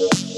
Yeah.